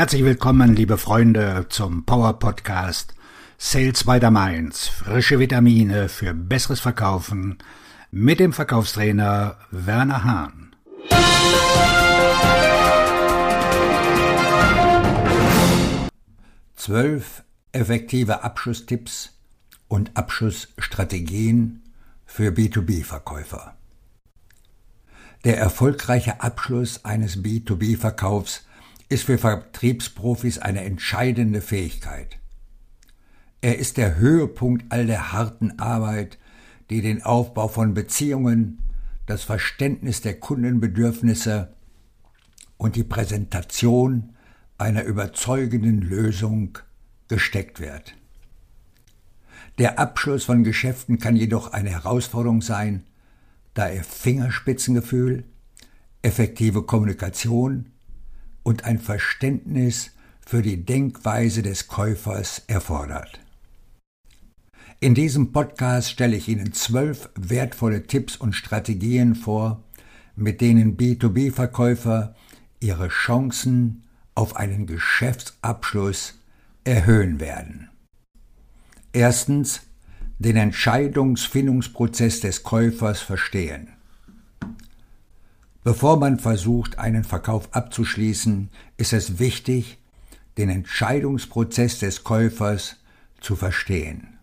Herzlich willkommen, liebe Freunde, zum Power Podcast Sales by the Mainz. Frische Vitamine für besseres Verkaufen mit dem Verkaufstrainer Werner Hahn. Zwölf effektive Abschlusstipps und Abschlussstrategien für B2B-Verkäufer. Der erfolgreiche Abschluss eines B2B-Verkaufs ist für Vertriebsprofis eine entscheidende Fähigkeit. Er ist der Höhepunkt all der harten Arbeit, die den Aufbau von Beziehungen, das Verständnis der Kundenbedürfnisse und die Präsentation einer überzeugenden Lösung gesteckt wird. Der Abschluss von Geschäften kann jedoch eine Herausforderung sein, da er Fingerspitzengefühl, effektive Kommunikation und ein Verständnis für die Denkweise des Käufers erfordert. In diesem Podcast stelle ich Ihnen zwölf wertvolle Tipps und Strategien vor, mit denen B2B-Verkäufer ihre Chancen auf einen Geschäftsabschluss erhöhen werden. Erstens den Entscheidungsfindungsprozess des Käufers verstehen. Bevor man versucht, einen Verkauf abzuschließen, ist es wichtig, den Entscheidungsprozess des Käufers zu verstehen.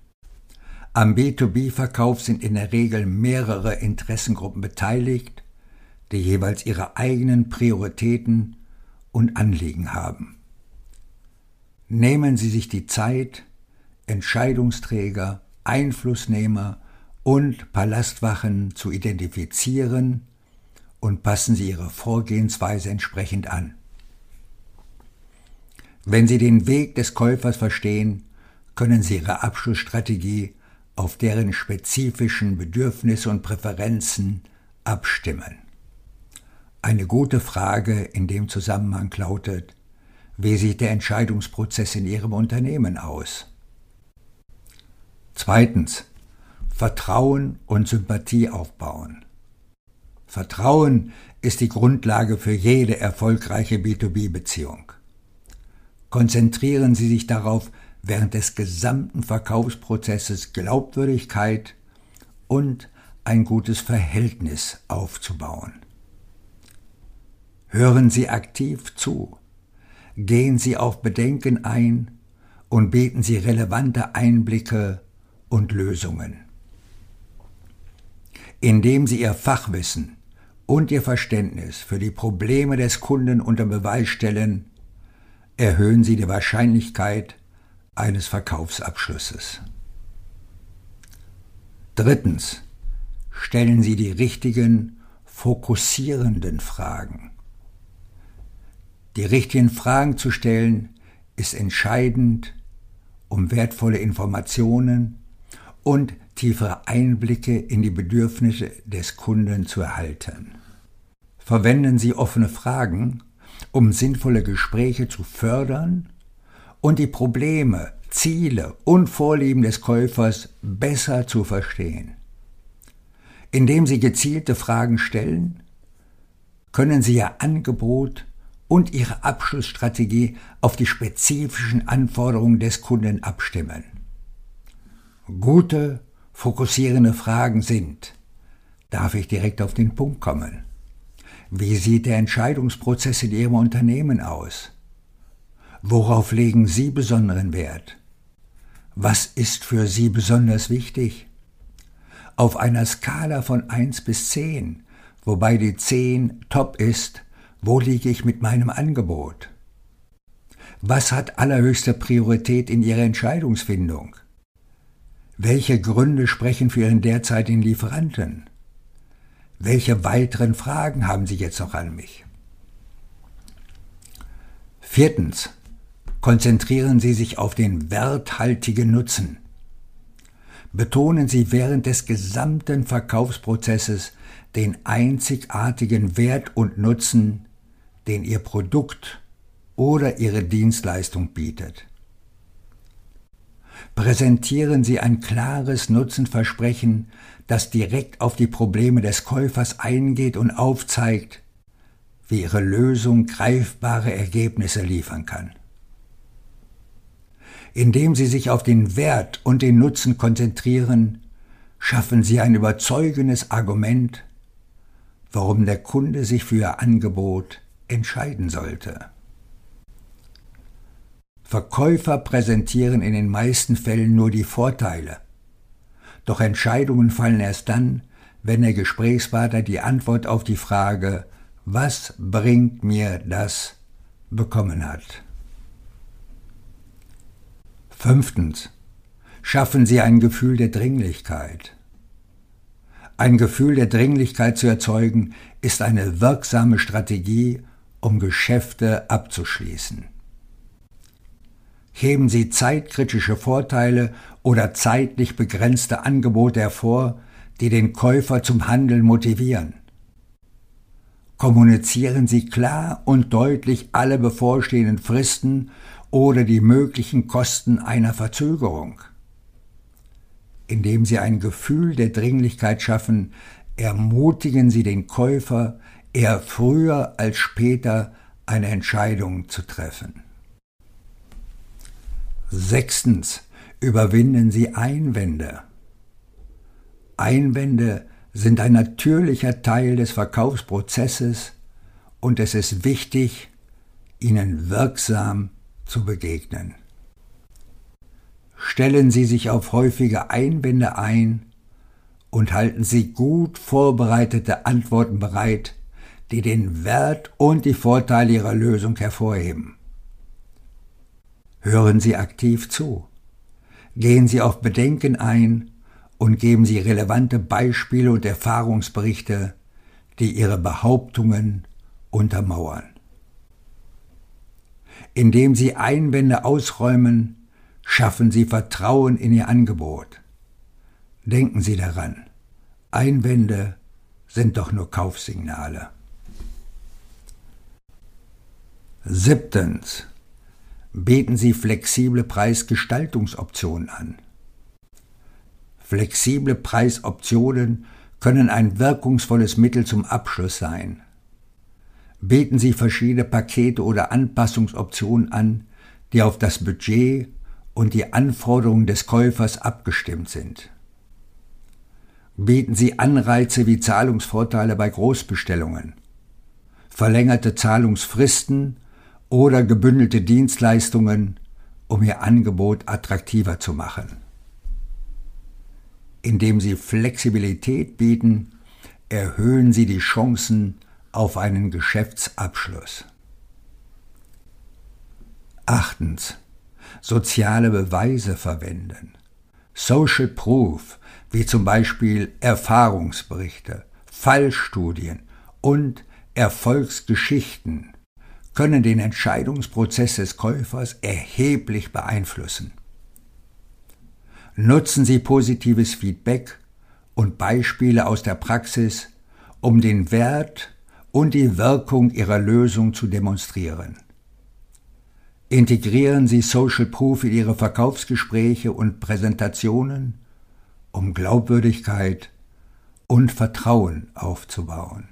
Am B2B-Verkauf sind in der Regel mehrere Interessengruppen beteiligt, die jeweils ihre eigenen Prioritäten und Anliegen haben. Nehmen Sie sich die Zeit, Entscheidungsträger, Einflussnehmer und Palastwachen zu identifizieren und passen Sie Ihre Vorgehensweise entsprechend an. Wenn Sie den Weg des Käufers verstehen, können Sie Ihre Abschlussstrategie auf deren spezifischen Bedürfnisse und Präferenzen abstimmen. Eine gute Frage in dem Zusammenhang lautet, wie sieht der Entscheidungsprozess in Ihrem Unternehmen aus? Zweitens. Vertrauen und Sympathie aufbauen. Vertrauen ist die Grundlage für jede erfolgreiche B2B-Beziehung. Konzentrieren Sie sich darauf, während des gesamten Verkaufsprozesses Glaubwürdigkeit und ein gutes Verhältnis aufzubauen. Hören Sie aktiv zu, gehen Sie auf Bedenken ein und bieten Sie relevante Einblicke und Lösungen. Indem Sie Ihr Fachwissen und Ihr Verständnis für die Probleme des Kunden unter Beweis stellen, erhöhen Sie die Wahrscheinlichkeit eines Verkaufsabschlusses. Drittens. Stellen Sie die richtigen, fokussierenden Fragen. Die richtigen Fragen zu stellen ist entscheidend, um wertvolle Informationen und tiefere Einblicke in die Bedürfnisse des Kunden zu erhalten. Verwenden Sie offene Fragen, um sinnvolle Gespräche zu fördern und die Probleme, Ziele und Vorlieben des Käufers besser zu verstehen. Indem Sie gezielte Fragen stellen, können Sie Ihr Angebot und Ihre Abschlussstrategie auf die spezifischen Anforderungen des Kunden abstimmen. Gute, fokussierende Fragen sind, darf ich direkt auf den Punkt kommen? Wie sieht der Entscheidungsprozess in Ihrem Unternehmen aus? Worauf legen Sie besonderen Wert? Was ist für Sie besonders wichtig? Auf einer Skala von 1 bis 10, wobei die 10 top ist, wo liege ich mit meinem Angebot? Was hat allerhöchste Priorität in Ihrer Entscheidungsfindung? Welche Gründe sprechen für Ihren derzeitigen Lieferanten? Welche weiteren Fragen haben Sie jetzt noch an mich? Viertens. Konzentrieren Sie sich auf den werthaltigen Nutzen. Betonen Sie während des gesamten Verkaufsprozesses den einzigartigen Wert und Nutzen, den Ihr Produkt oder Ihre Dienstleistung bietet präsentieren Sie ein klares Nutzenversprechen, das direkt auf die Probleme des Käufers eingeht und aufzeigt, wie Ihre Lösung greifbare Ergebnisse liefern kann. Indem Sie sich auf den Wert und den Nutzen konzentrieren, schaffen Sie ein überzeugendes Argument, warum der Kunde sich für Ihr Angebot entscheiden sollte. Verkäufer präsentieren in den meisten Fällen nur die Vorteile. Doch Entscheidungen fallen erst dann, wenn der Gesprächspartner die Antwort auf die Frage Was bringt mir das bekommen hat. Fünftens. Schaffen Sie ein Gefühl der Dringlichkeit. Ein Gefühl der Dringlichkeit zu erzeugen, ist eine wirksame Strategie, um Geschäfte abzuschließen heben Sie zeitkritische Vorteile oder zeitlich begrenzte Angebote hervor, die den Käufer zum Handeln motivieren. Kommunizieren Sie klar und deutlich alle bevorstehenden Fristen oder die möglichen Kosten einer Verzögerung. Indem Sie ein Gefühl der Dringlichkeit schaffen, ermutigen Sie den Käufer, eher früher als später eine Entscheidung zu treffen. Sechstens überwinden Sie Einwände. Einwände sind ein natürlicher Teil des Verkaufsprozesses und es ist wichtig, ihnen wirksam zu begegnen. Stellen Sie sich auf häufige Einwände ein und halten Sie gut vorbereitete Antworten bereit, die den Wert und die Vorteile Ihrer Lösung hervorheben. Hören Sie aktiv zu. Gehen Sie auf Bedenken ein und geben Sie relevante Beispiele und Erfahrungsberichte, die Ihre Behauptungen untermauern. Indem Sie Einwände ausräumen, schaffen Sie Vertrauen in Ihr Angebot. Denken Sie daran, Einwände sind doch nur Kaufsignale. Siebtens bieten sie flexible Preisgestaltungsoptionen an. Flexible Preisoptionen können ein wirkungsvolles Mittel zum Abschluss sein. Bieten Sie verschiedene Pakete oder Anpassungsoptionen an, die auf das Budget und die Anforderungen des Käufers abgestimmt sind. Bieten Sie Anreize wie Zahlungsvorteile bei Großbestellungen, verlängerte Zahlungsfristen oder gebündelte Dienstleistungen, um ihr Angebot attraktiver zu machen. Indem sie Flexibilität bieten, erhöhen sie die Chancen auf einen Geschäftsabschluss. Achtens. Soziale Beweise verwenden. Social Proof, wie zum Beispiel Erfahrungsberichte, Fallstudien und Erfolgsgeschichten können den Entscheidungsprozess des Käufers erheblich beeinflussen. Nutzen Sie positives Feedback und Beispiele aus der Praxis, um den Wert und die Wirkung Ihrer Lösung zu demonstrieren. Integrieren Sie Social Proof in Ihre Verkaufsgespräche und Präsentationen, um Glaubwürdigkeit und Vertrauen aufzubauen.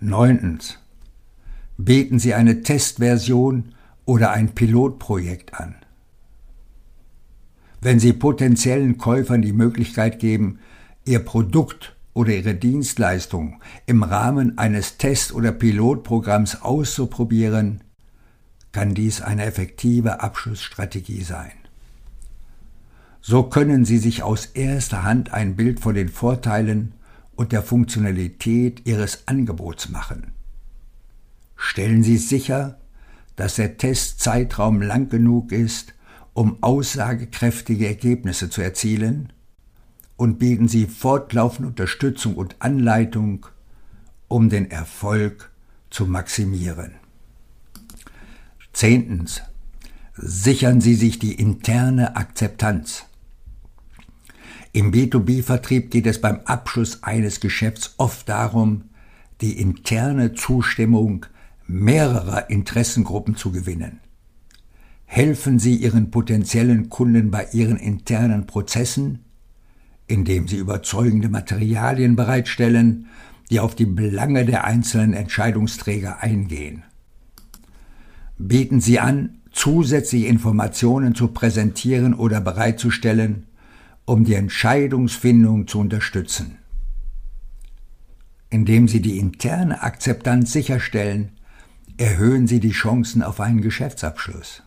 Neuntens bieten Sie eine Testversion oder ein Pilotprojekt an. Wenn Sie potenziellen Käufern die Möglichkeit geben, Ihr Produkt oder Ihre Dienstleistung im Rahmen eines Test- oder Pilotprogramms auszuprobieren, kann dies eine effektive Abschlussstrategie sein. So können Sie sich aus erster Hand ein Bild von den Vorteilen und der Funktionalität Ihres Angebots machen. Stellen Sie sicher, dass der Testzeitraum lang genug ist, um aussagekräftige Ergebnisse zu erzielen und bieten Sie fortlaufend Unterstützung und Anleitung, um den Erfolg zu maximieren. Zehntens. Sichern Sie sich die interne Akzeptanz. Im B2B-Vertrieb geht es beim Abschluss eines Geschäfts oft darum, die interne Zustimmung mehrerer Interessengruppen zu gewinnen. Helfen Sie Ihren potenziellen Kunden bei ihren internen Prozessen, indem Sie überzeugende Materialien bereitstellen, die auf die Belange der einzelnen Entscheidungsträger eingehen. Bieten Sie an, zusätzliche Informationen zu präsentieren oder bereitzustellen, um die Entscheidungsfindung zu unterstützen. Indem Sie die interne Akzeptanz sicherstellen, erhöhen Sie die Chancen auf einen Geschäftsabschluss.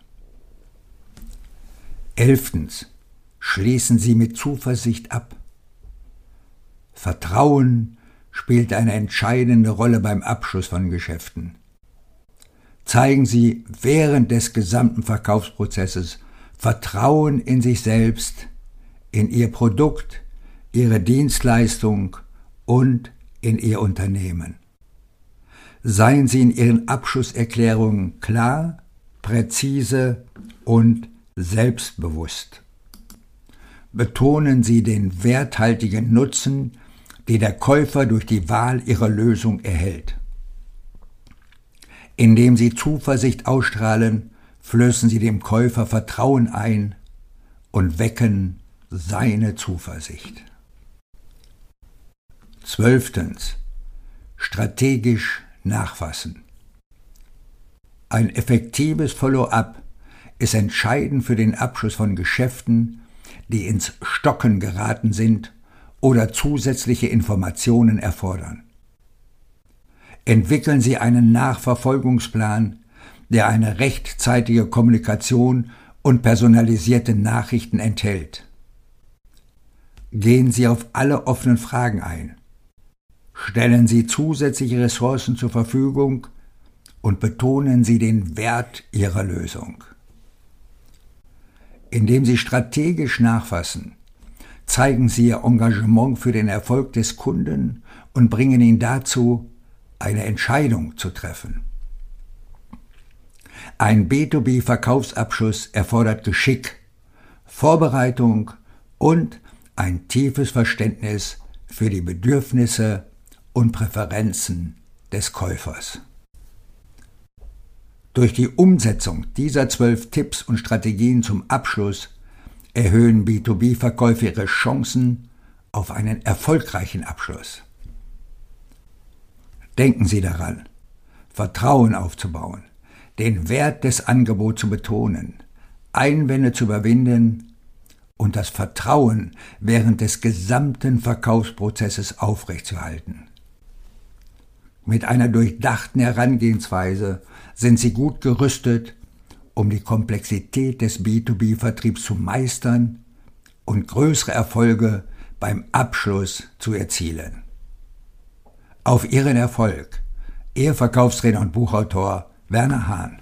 Elftens. Schließen Sie mit Zuversicht ab. Vertrauen spielt eine entscheidende Rolle beim Abschluss von Geschäften. Zeigen Sie während des gesamten Verkaufsprozesses Vertrauen in sich selbst, in Ihr Produkt, Ihre Dienstleistung und in Ihr Unternehmen. Seien Sie in Ihren Abschlusserklärungen klar, präzise und selbstbewusst. Betonen Sie den werthaltigen Nutzen, den der Käufer durch die Wahl Ihrer Lösung erhält. Indem Sie Zuversicht ausstrahlen, flößen Sie dem Käufer Vertrauen ein und wecken seine Zuversicht. Zwölftens. Strategisch nachfassen. Ein effektives Follow-up ist entscheidend für den Abschluss von Geschäften, die ins Stocken geraten sind oder zusätzliche Informationen erfordern. Entwickeln Sie einen Nachverfolgungsplan, der eine rechtzeitige Kommunikation und personalisierte Nachrichten enthält. Gehen Sie auf alle offenen Fragen ein. Stellen Sie zusätzliche Ressourcen zur Verfügung und betonen Sie den Wert Ihrer Lösung. Indem Sie strategisch nachfassen, zeigen Sie Ihr Engagement für den Erfolg des Kunden und bringen ihn dazu, eine Entscheidung zu treffen. Ein B2B-Verkaufsabschluss erfordert Geschick, Vorbereitung und ein tiefes Verständnis für die Bedürfnisse und Präferenzen des Käufers. Durch die Umsetzung dieser zwölf Tipps und Strategien zum Abschluss erhöhen B2B-Verkäufer ihre Chancen auf einen erfolgreichen Abschluss. Denken Sie daran, Vertrauen aufzubauen, den Wert des Angebots zu betonen, Einwände zu überwinden und das Vertrauen während des gesamten Verkaufsprozesses aufrechtzuerhalten. Mit einer durchdachten Herangehensweise sind sie gut gerüstet, um die Komplexität des B2B-Vertriebs zu meistern und größere Erfolge beim Abschluss zu erzielen. Auf Ihren Erfolg, Ihr Verkaufstrainer und Buchautor Werner Hahn.